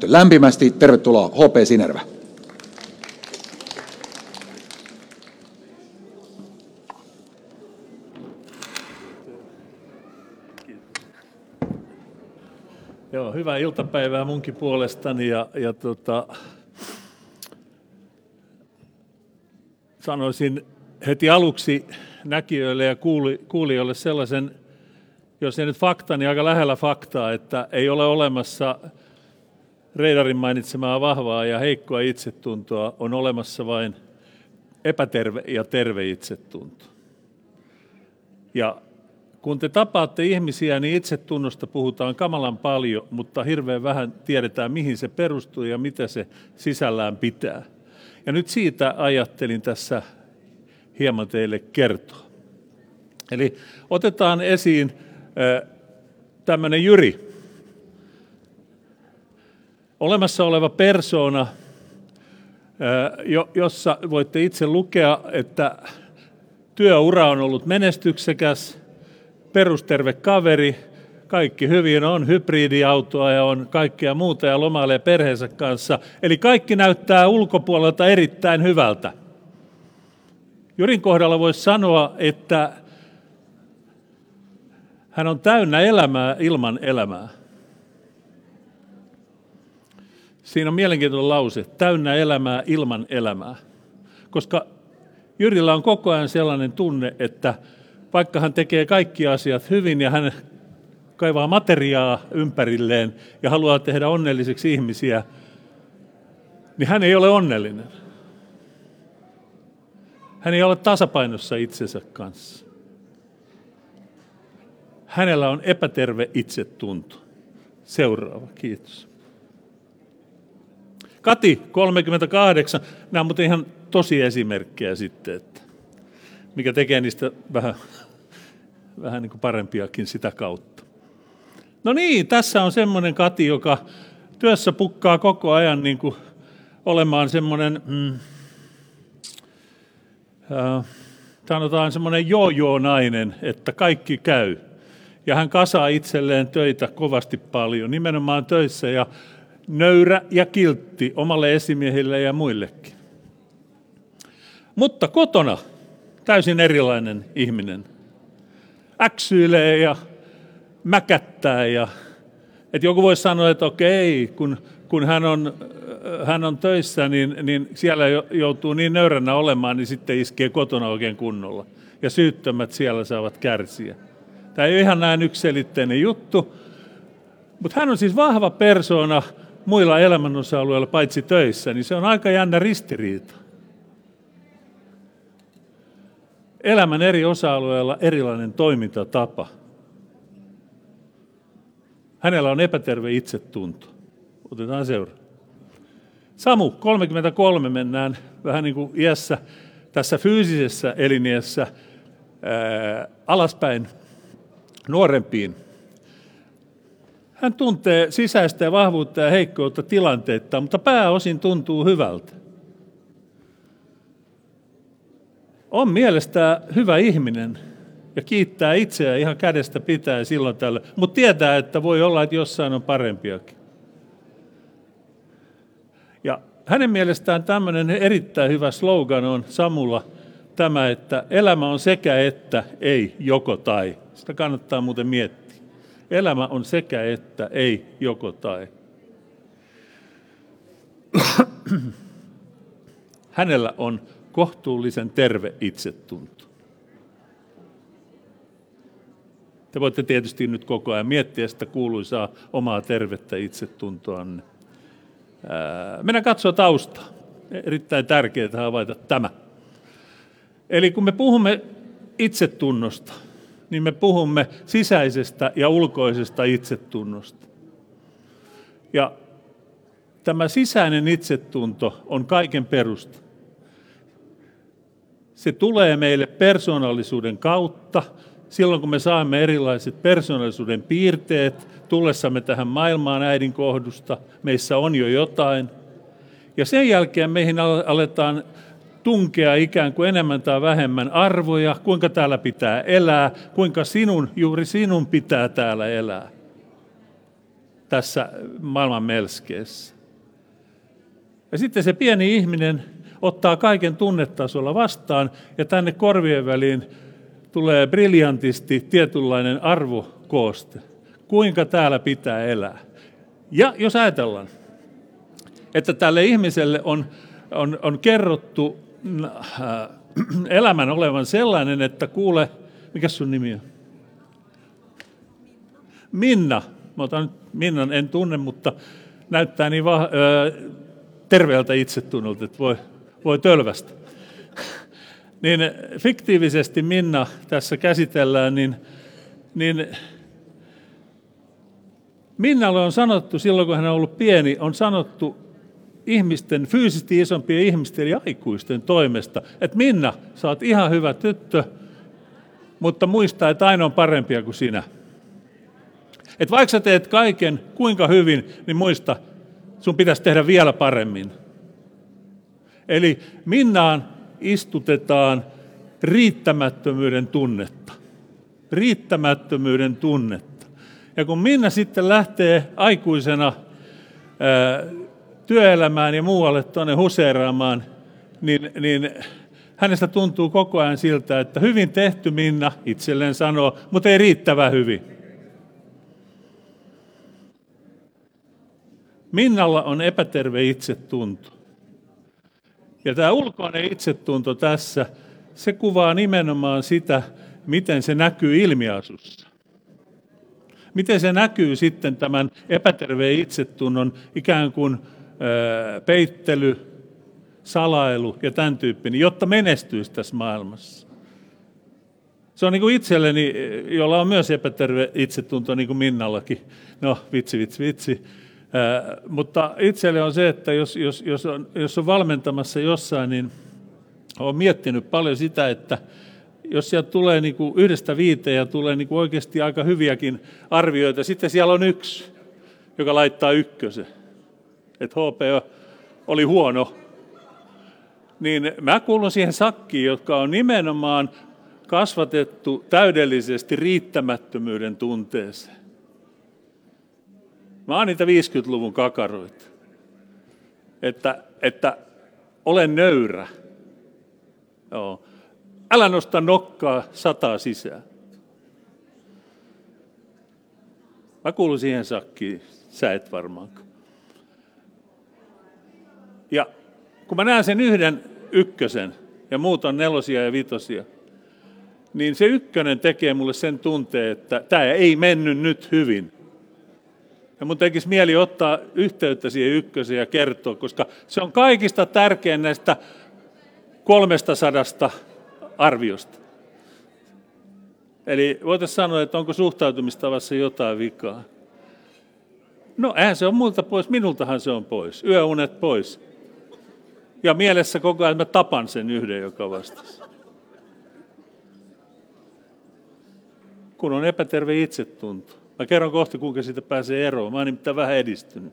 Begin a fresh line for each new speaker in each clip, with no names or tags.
näyttö. Lämpimästi tervetuloa HP Sinervä.
Joo, hyvää iltapäivää munkin puolestani ja, ja tota, sanoisin heti aluksi näkijöille ja kuulijoille sellaisen, jos ei nyt fakta, niin aika lähellä faktaa, että ei ole olemassa Reidarin mainitsemaa vahvaa ja heikkoa itsetuntoa, on olemassa vain epäterve ja terve itsetunto. Ja kun te tapaatte ihmisiä, niin itsetunnosta puhutaan kamalan paljon, mutta hirveän vähän tiedetään, mihin se perustuu ja mitä se sisällään pitää. Ja nyt siitä ajattelin tässä hieman teille kertoa. Eli otetaan esiin tämmöinen Jyri. Olemassa oleva persona, jossa voitte itse lukea, että työura on ollut menestyksekäs, perusterve kaveri, kaikki hyvin, on hybridiautoa ja on kaikkea muuta ja lomailee perheensä kanssa. Eli kaikki näyttää ulkopuolelta erittäin hyvältä. Jurin kohdalla voisi sanoa, että hän on täynnä elämää ilman elämää. Siinä on mielenkiintoinen lause, täynnä elämää ilman elämää. Koska Jyrillä on koko ajan sellainen tunne, että vaikka hän tekee kaikki asiat hyvin ja hän kaivaa materiaa ympärilleen ja haluaa tehdä onnelliseksi ihmisiä, niin hän ei ole onnellinen. Hän ei ole tasapainossa itsensä kanssa. Hänellä on epäterve itsetunto. Seuraava, kiitos. Kati, 38. Nämä on mutta ihan tosi esimerkkejä sitten, että mikä tekee niistä vähän, vähän niin kuin parempiakin sitä kautta. No niin, tässä on semmoinen Kati, joka työssä pukkaa koko ajan niin kuin olemaan semmoinen, mm, äh, sanotaan semmoinen jojo-nainen, että kaikki käy. Ja hän kasaa itselleen töitä kovasti paljon, nimenomaan töissä ja nöyrä ja kiltti omalle esimiehille ja muillekin. Mutta kotona täysin erilainen ihminen. Äksyilee ja mäkättää ja että joku voisi sanoa, että okei, kun, kun hän, on, hän on töissä, niin, niin siellä joutuu niin nöyränä olemaan, niin sitten iskee kotona oikein kunnolla. Ja syyttömät siellä saavat kärsiä. Tämä ei ole ihan näin ykselitteinen juttu, mutta hän on siis vahva persona muilla elämänosa-alueilla paitsi töissä, niin se on aika jännä ristiriita. Elämän eri osa-alueilla erilainen toimintatapa. Hänellä on epäterve itsetunto. Otetaan seuraava. Samu, 33 mennään vähän niin kuin iässä, tässä fyysisessä eliniässä ää, alaspäin nuorempiin. Hän tuntee sisäistä vahvuutta ja heikkoutta tilanteita, mutta pääosin tuntuu hyvältä. On mielestä hyvä ihminen ja kiittää itseään ihan kädestä pitää silloin tällä, mutta tietää, että voi olla, että jossain on parempiakin. Ja hänen mielestään tämmöinen erittäin hyvä slogan on Samulla tämä, että elämä on sekä että, ei joko tai. Sitä kannattaa muuten miettiä. Elämä on sekä että, ei joko tai. Hänellä on kohtuullisen terve itsetunto. Te voitte tietysti nyt koko ajan miettiä sitä kuuluisaa omaa tervettä itsetuntoanne. Mennään katsoa taustaa. Erittäin tärkeää havaita tämä. Eli kun me puhumme itsetunnosta, niin me puhumme sisäisestä ja ulkoisesta itsetunnosta. Ja tämä sisäinen itsetunto on kaiken perusta. Se tulee meille persoonallisuuden kautta, silloin kun me saamme erilaiset persoonallisuuden piirteet tullessamme tähän maailmaan äidin kohdusta, meissä on jo jotain. Ja sen jälkeen meihin aletaan tunkea ikään kuin enemmän tai vähemmän arvoja, kuinka täällä pitää elää, kuinka sinun, juuri sinun pitää täällä elää. tässä maailman melskeessä. Ja sitten se pieni ihminen ottaa kaiken tunnetasolla vastaan ja tänne korvien väliin tulee briljantisti tietynlainen arvokooste. Kuinka täällä pitää elää. Ja jos ajatellaan, että tälle ihmiselle on, on, on kerrottu elämän olevan sellainen, että kuule, mikä sun nimi on? Minna. Mä otan nyt Minnan, en tunne, mutta näyttää niin va- ö, terveeltä itsetunnolta, että voi, voi tölvästä. niin fiktiivisesti Minna tässä käsitellään, niin, niin Minnalle on sanottu silloin, kun hän on ollut pieni, on sanottu ihmisten, fyysisesti isompien ihmisten ja aikuisten toimesta, että Minna, sä oot ihan hyvä tyttö, mutta muista, että aina on parempia kuin sinä. Että vaikka sä teet kaiken kuinka hyvin, niin muista, sun pitäisi tehdä vielä paremmin. Eli Minnaan istutetaan riittämättömyyden tunnetta. Riittämättömyyden tunnetta. Ja kun Minna sitten lähtee aikuisena ää, työelämään ja muualle tuonne huseeraamaan, niin, niin hänestä tuntuu koko ajan siltä, että hyvin tehty Minna, itselleen sanoo, mutta ei riittävän hyvin. Minnalla on epäterve itsetunto. Ja tämä ulkoinen itsetunto tässä, se kuvaa nimenomaan sitä, miten se näkyy ilmiasussa. Miten se näkyy sitten tämän epäterveen itsetunnon ikään kuin peittely, salailu ja tämän tyyppinen, jotta menestyisi tässä maailmassa. Se on niin kuin itselleni, jolla on myös epäterve itsetunto, niin kuin Minnallakin. No, vitsi, vitsi, vitsi. Ää, mutta itselle on se, että jos, jos, jos, on, jos on valmentamassa jossain, niin olen miettinyt paljon sitä, että jos sieltä tulee niin kuin yhdestä viiteen ja tulee niin kuin oikeasti aika hyviäkin arvioita, sitten siellä on yksi, joka laittaa ykkösen että HP oli huono, niin mä kuulun siihen sakkiin, jotka on nimenomaan kasvatettu täydellisesti riittämättömyyden tunteeseen. Mä oon niitä 50-luvun kakaroita. Että, että olen nöyrä. Joo. Älä nosta nokkaa sataa sisään. Mä kuulun siihen sakkiin, sä et varmaankaan. Ja kun mä näen sen yhden ykkösen ja muut on nelosia ja vitosia, niin se ykkönen tekee mulle sen tunteen, että tämä ei mennyt nyt hyvin. Ja mun tekisi mieli ottaa yhteyttä siihen ykköseen ja kertoa, koska se on kaikista tärkein näistä kolmesta sadasta arviosta. Eli voitaisiin sanoa, että onko suhtautumistavassa jotain vikaa. No eihän se on multa pois, minultahan se on pois. Yöunet pois. Ja mielessä koko ajan mä tapan sen yhden, joka vastasi. Kun on epäterve itsetunto. Mä kerron kohta, kuinka siitä pääsee eroon. Mä oon nimittäin vähän edistynyt.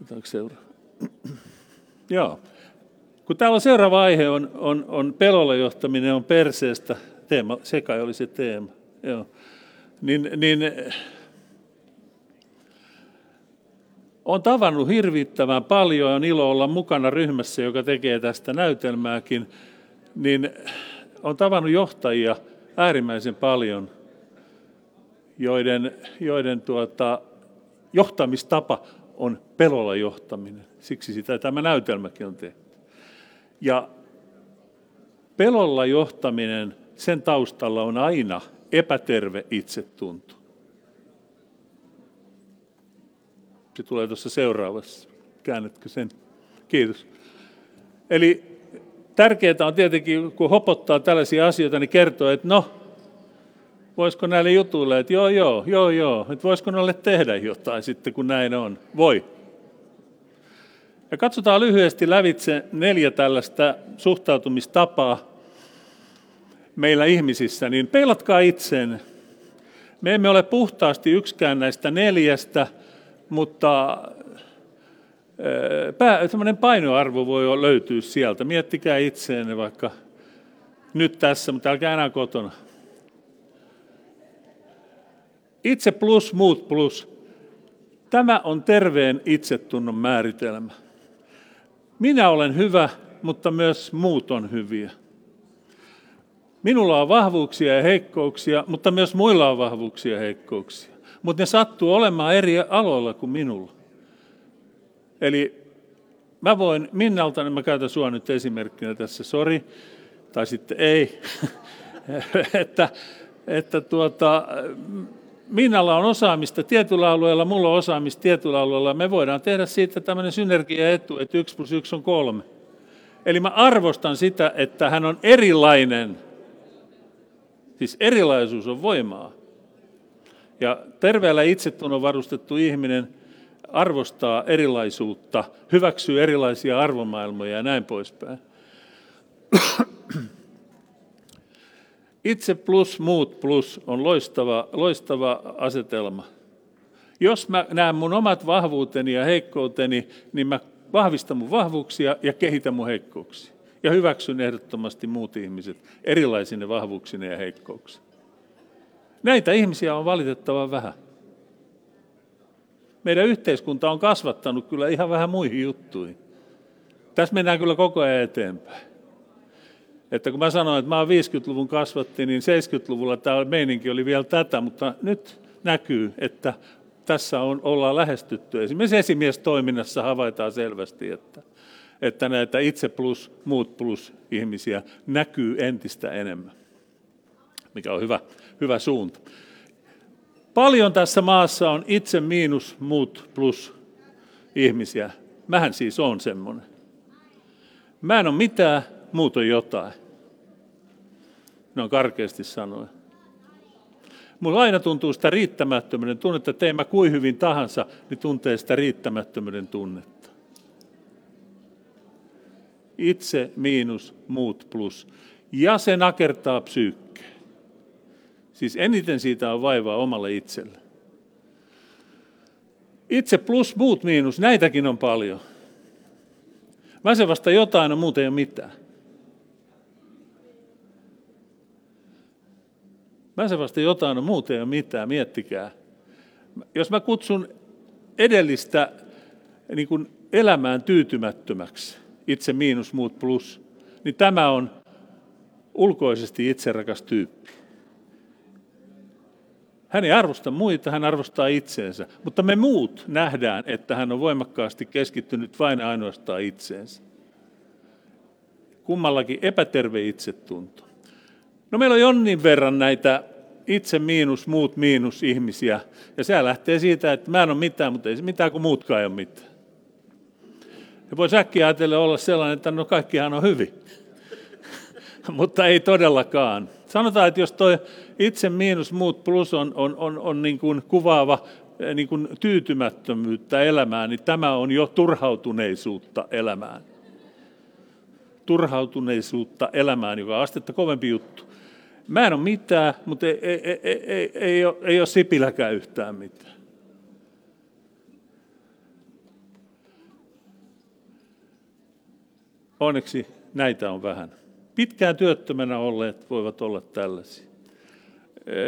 Otetaanko seuraava? Joo. Kun täällä seuraava aihe, on, on, on pelolla johtaminen, on perseestä. Teema, se kai oli se teema. Joo. Niin, niin on tavannut hirvittävän paljon, on ilo olla mukana ryhmässä, joka tekee tästä näytelmääkin, niin on tavannut johtajia äärimmäisen paljon, joiden, joiden tuota, johtamistapa on pelolla johtaminen. Siksi sitä tämä näytelmäkin on tehty. Ja pelolla johtaminen, sen taustalla on aina epäterve itsetunto. Se tulee tuossa seuraavassa. Käännätkö sen? Kiitos. Eli tärkeää on tietenkin, kun hopottaa tällaisia asioita, niin kertoo, että no, voisiko näille jutuille, että joo, joo, joo, joo, että voisiko näille tehdä jotain sitten, kun näin on. Voi. Ja katsotaan lyhyesti lävitse neljä tällaista suhtautumistapaa meillä ihmisissä, niin peilatkaa itseen. Me emme ole puhtaasti yksikään näistä neljästä, mutta pää, painoarvo voi löytyä sieltä. Miettikää itseenne vaikka nyt tässä, mutta älkää enää kotona. Itse plus, muut plus. Tämä on terveen itsetunnon määritelmä. Minä olen hyvä, mutta myös muut on hyviä. Minulla on vahvuuksia ja heikkouksia, mutta myös muilla on vahvuuksia ja heikkouksia. Mutta ne sattuu olemaan eri aloilla kuin minulla. Eli mä voin, Minnalta, niin mä käytän sua nyt esimerkkinä tässä, sori, tai sitten ei, että, että tuota, Minnalla on osaamista tietyllä alueella, mulla on osaamista tietyllä alueella. Me voidaan tehdä siitä tämmöinen synergiaetu, että yksi plus yksi on kolme. Eli mä arvostan sitä, että hän on erilainen. Siis erilaisuus on voimaa. Ja terveellä itsetunnon varustettu ihminen arvostaa erilaisuutta, hyväksyy erilaisia arvomaailmoja ja näin poispäin. Itse plus, muut plus on loistava, loistava asetelma. Jos mä näen mun omat vahvuuteni ja heikkouteni, niin mä vahvistan mun vahvuuksia ja kehitän mun heikkouksia. Ja hyväksyn ehdottomasti muut ihmiset erilaisine vahvuuksine ja heikkouksina. Näitä ihmisiä on valitettavan vähän. Meidän yhteiskunta on kasvattanut kyllä ihan vähän muihin juttuihin. Tässä mennään kyllä koko ajan eteenpäin. Että kun mä sanoin, että mä oon 50-luvun kasvatti, niin 70-luvulla tämä meininki oli vielä tätä, mutta nyt näkyy, että tässä on, ollaan lähestytty. Esimerkiksi esimiestoiminnassa havaitaan selvästi, että, että näitä itse plus, muut plus ihmisiä näkyy entistä enemmän, mikä on hyvä, hyvä suunta. Paljon tässä maassa on itse miinus, muut plus ihmisiä. Mähän siis on semmoinen. Mä en ole mitään, muut on jotain. Ne on karkeasti sanoen. Mulla aina tuntuu sitä riittämättömyyden tunnetta, että mä kuin hyvin tahansa, niin tuntee sitä riittämättömyyden tunnetta. Itse miinus, muut plus. Ja se nakertaa psyykkeen. Siis eniten siitä on vaivaa omalle itselle. Itse plus, muut miinus, näitäkin on paljon. Mä se vasta jotain, on muuten ei ole mitään. Mä se vasta jotain, on muuten ei ole mitään, miettikää. Jos mä kutsun edellistä niin kuin elämään tyytymättömäksi, itse miinus, muut plus, niin tämä on ulkoisesti itserakas tyyppi. Hän ei arvosta muita, hän arvostaa itseensä. Mutta me muut nähdään, että hän on voimakkaasti keskittynyt vain ainoastaan itseensä. Kummallakin epäterve itsetunto. No meillä on jonnin verran näitä itse miinus, muut miinus ihmisiä. Ja se lähtee siitä, että mä en ole mitään, mutta ei se mitään, kun muutkaan ei ole mitään. Ja voisi äkkiä ajatella olla sellainen, että no kaikkihan on hyvin. mutta ei todellakaan. Sanotaan, että jos tuo itse miinus, muut plus on, on, on, on niin kuin kuvaava eh, niin kuin tyytymättömyyttä elämään, niin tämä on jo turhautuneisuutta elämään. Turhautuneisuutta elämään, joka on astetta kovempi juttu. Mä en ole mitään, mutta ei, ei, ei, ei, ei, ole, ei ole Sipiläkään yhtään mitään. Onneksi näitä on vähän. Pitkään työttömänä olleet voivat olla tällaisia.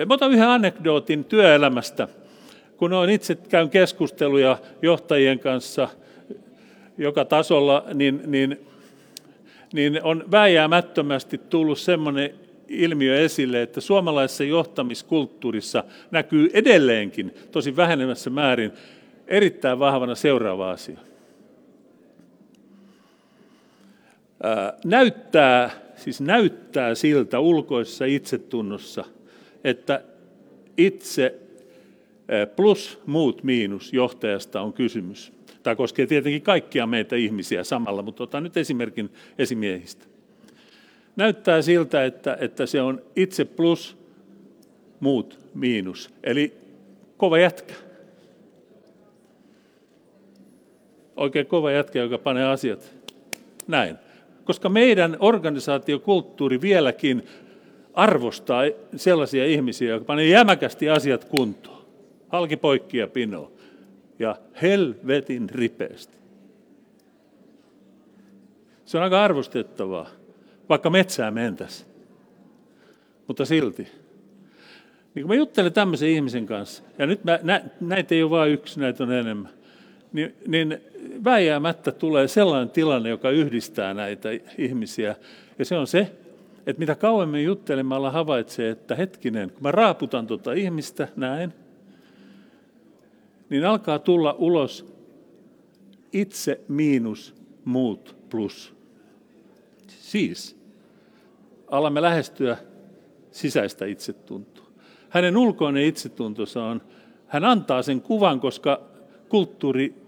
Mä otan yhden anekdootin työelämästä. Kun olen itse käyn keskusteluja johtajien kanssa joka tasolla, niin, niin, niin on vääjäämättömästi tullut sellainen ilmiö esille, että suomalaisessa johtamiskulttuurissa näkyy edelleenkin, tosi vähenemässä määrin, erittäin vahvana seuraava asia. Näyttää, siis näyttää siltä ulkoisessa itsetunnossa, että itse plus muut miinus johtajasta on kysymys. Tämä koskee tietenkin kaikkia meitä ihmisiä samalla, mutta otan nyt esimerkin esimiehistä näyttää siltä, että, että se on itse plus, muut miinus. Eli kova jätkä. Oikein kova jätkä, joka panee asiat näin. Koska meidän organisaatiokulttuuri vieläkin arvostaa sellaisia ihmisiä, jotka panee jämäkästi asiat kuntoon. Halki poikki ja pino. Ja helvetin ripeästi. Se on aika arvostettavaa vaikka metsää mentäisi. Mutta silti. Niin kun mä juttelen tämmöisen ihmisen kanssa, ja nyt mä, nä, näitä ei ole vain yksi, näitä on enemmän, niin, niin väijäämättä tulee sellainen tilanne, joka yhdistää näitä ihmisiä. Ja se on se, että mitä kauemmin juttelemalla havaitsee, että hetkinen, kun mä raaputan tuota ihmistä näin, niin alkaa tulla ulos itse miinus muut plus. Siis alamme lähestyä sisäistä itsetuntoa. Hänen ulkoinen itsetuntonsa on, hän antaa sen kuvan, koska kulttuuri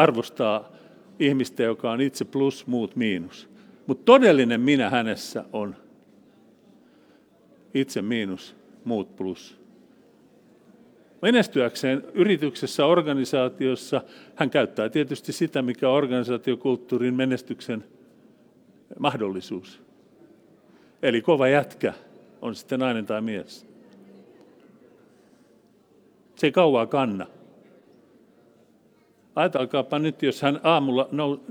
arvostaa ihmistä, joka on itse plus, muut miinus. Mutta todellinen minä hänessä on itse miinus, muut plus. Menestyäkseen yrityksessä, organisaatiossa, hän käyttää tietysti sitä, mikä on organisaatiokulttuurin menestyksen mahdollisuus. Eli kova jätkä, on sitten nainen tai mies. Se ei kauaa kanna. Ajatelkaapa nyt, jos hän aamulla,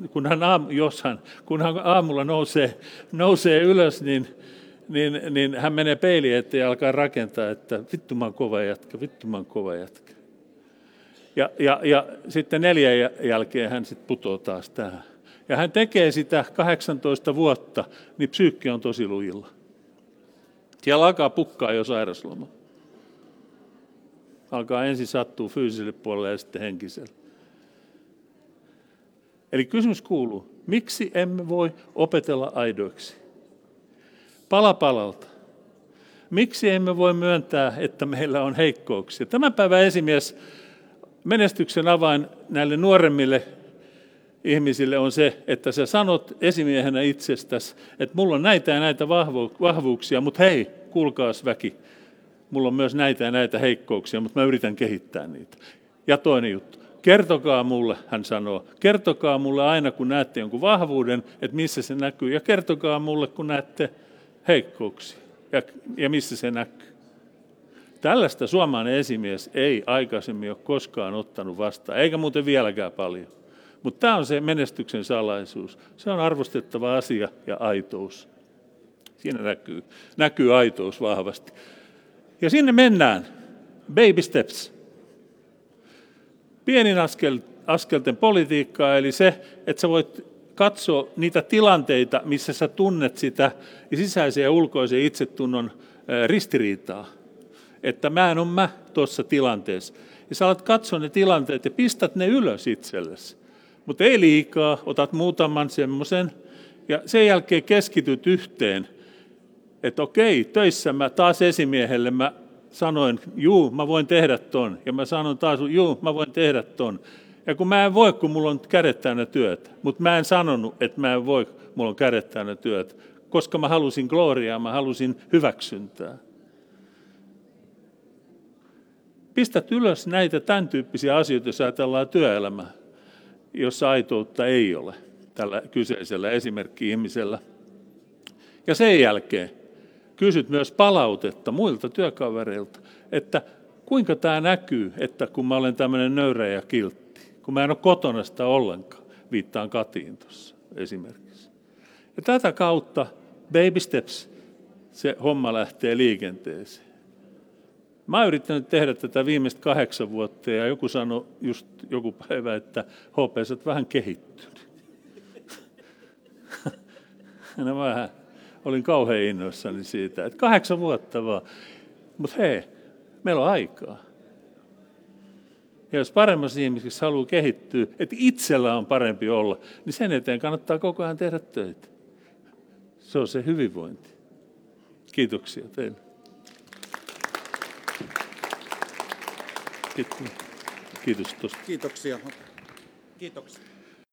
kun hän, aam, jos hän, kun hän aamulla nousee, nousee ylös, niin, niin, niin hän menee peiliin eteen ja alkaa rakentaa, että vittu mä oon kova jätkä, vittu mä oon kova jätkä. Ja, ja, ja sitten neljän jälkeen hän sitten putoaa taas tähän. Ja hän tekee sitä 18 vuotta, niin psyykki on tosi lujilla. Siellä alkaa pukkaa jo sairasloma. Alkaa ensin sattua fyysiselle puolelle ja sitten henkiselle. Eli kysymys kuuluu, miksi emme voi opetella aidoiksi? Pala palalta. Miksi emme voi myöntää, että meillä on heikkouksia? Tämän päivän esimies menestyksen avain näille nuoremmille ihmisille on se, että sä sanot esimiehenä itsestäsi, että mulla on näitä ja näitä vahvuuksia, mutta hei, kuulkaas väki, mulla on myös näitä ja näitä heikkouksia, mutta mä yritän kehittää niitä. Ja toinen juttu, kertokaa mulle, hän sanoo, kertokaa mulle aina, kun näette jonkun vahvuuden, että missä se näkyy, ja kertokaa mulle, kun näette heikkouksia, ja, ja missä se näkyy. Tällaista suomalainen esimies ei aikaisemmin ole koskaan ottanut vastaan, eikä muuten vieläkään paljon. Mutta tämä on se menestyksen salaisuus. Se on arvostettava asia ja aitous. Siinä näkyy, näkyy aitous vahvasti. Ja sinne mennään. Baby steps. Pienin askel, askelten politiikkaa, eli se, että sä voit katsoa niitä tilanteita, missä sä tunnet sitä sisäisen ja ulkoisen itsetunnon ristiriitaa. Että mä en ole mä tuossa tilanteessa. Ja sä alat katsoa ne tilanteet ja pistät ne ylös itsellesi. Mutta ei liikaa, otat muutaman semmoisen ja sen jälkeen keskityt yhteen – että okei, töissä mä taas esimiehelle mä sanoin, juu, mä voin tehdä ton. Ja mä sanon taas, juu, mä voin tehdä ton. Ja kun mä en voi, kun mulla on kädet täynnä työt. Mutta mä en sanonut, että mä en voi, mulla on kädet täynnä työt. Koska mä halusin gloriaa, mä halusin hyväksyntää. Pistät ylös näitä tämän tyyppisiä asioita, jos ajatellaan työelämää, jossa aitoutta ei ole tällä kyseisellä esimerkki-ihmisellä. Ja sen jälkeen kysyt myös palautetta muilta työkavereilta, että kuinka tämä näkyy, että kun mä olen tämmöinen nöyrä ja kiltti, kun mä en ole kotona sitä ollenkaan, viittaan Katiin tuossa esimerkiksi. Ja tätä kautta baby steps, se homma lähtee liikenteeseen. Mä oon yrittänyt tehdä tätä viimeistä kahdeksan vuotta ja joku sanoi just joku päivä, että HP, sä vähän kehittynyt. no vähän olin kauhean innoissani siitä, että kahdeksan vuotta vaan. Mutta hei, meillä on aikaa. Ja jos paremmassa ihmisessä haluaa kehittyä, että itsellä on parempi olla, niin sen eteen kannattaa koko ajan tehdä töitä. Se on se hyvinvointi. Kiitoksia teille. Kiitos tuosta.
Kiitoksia. Kiitoksia.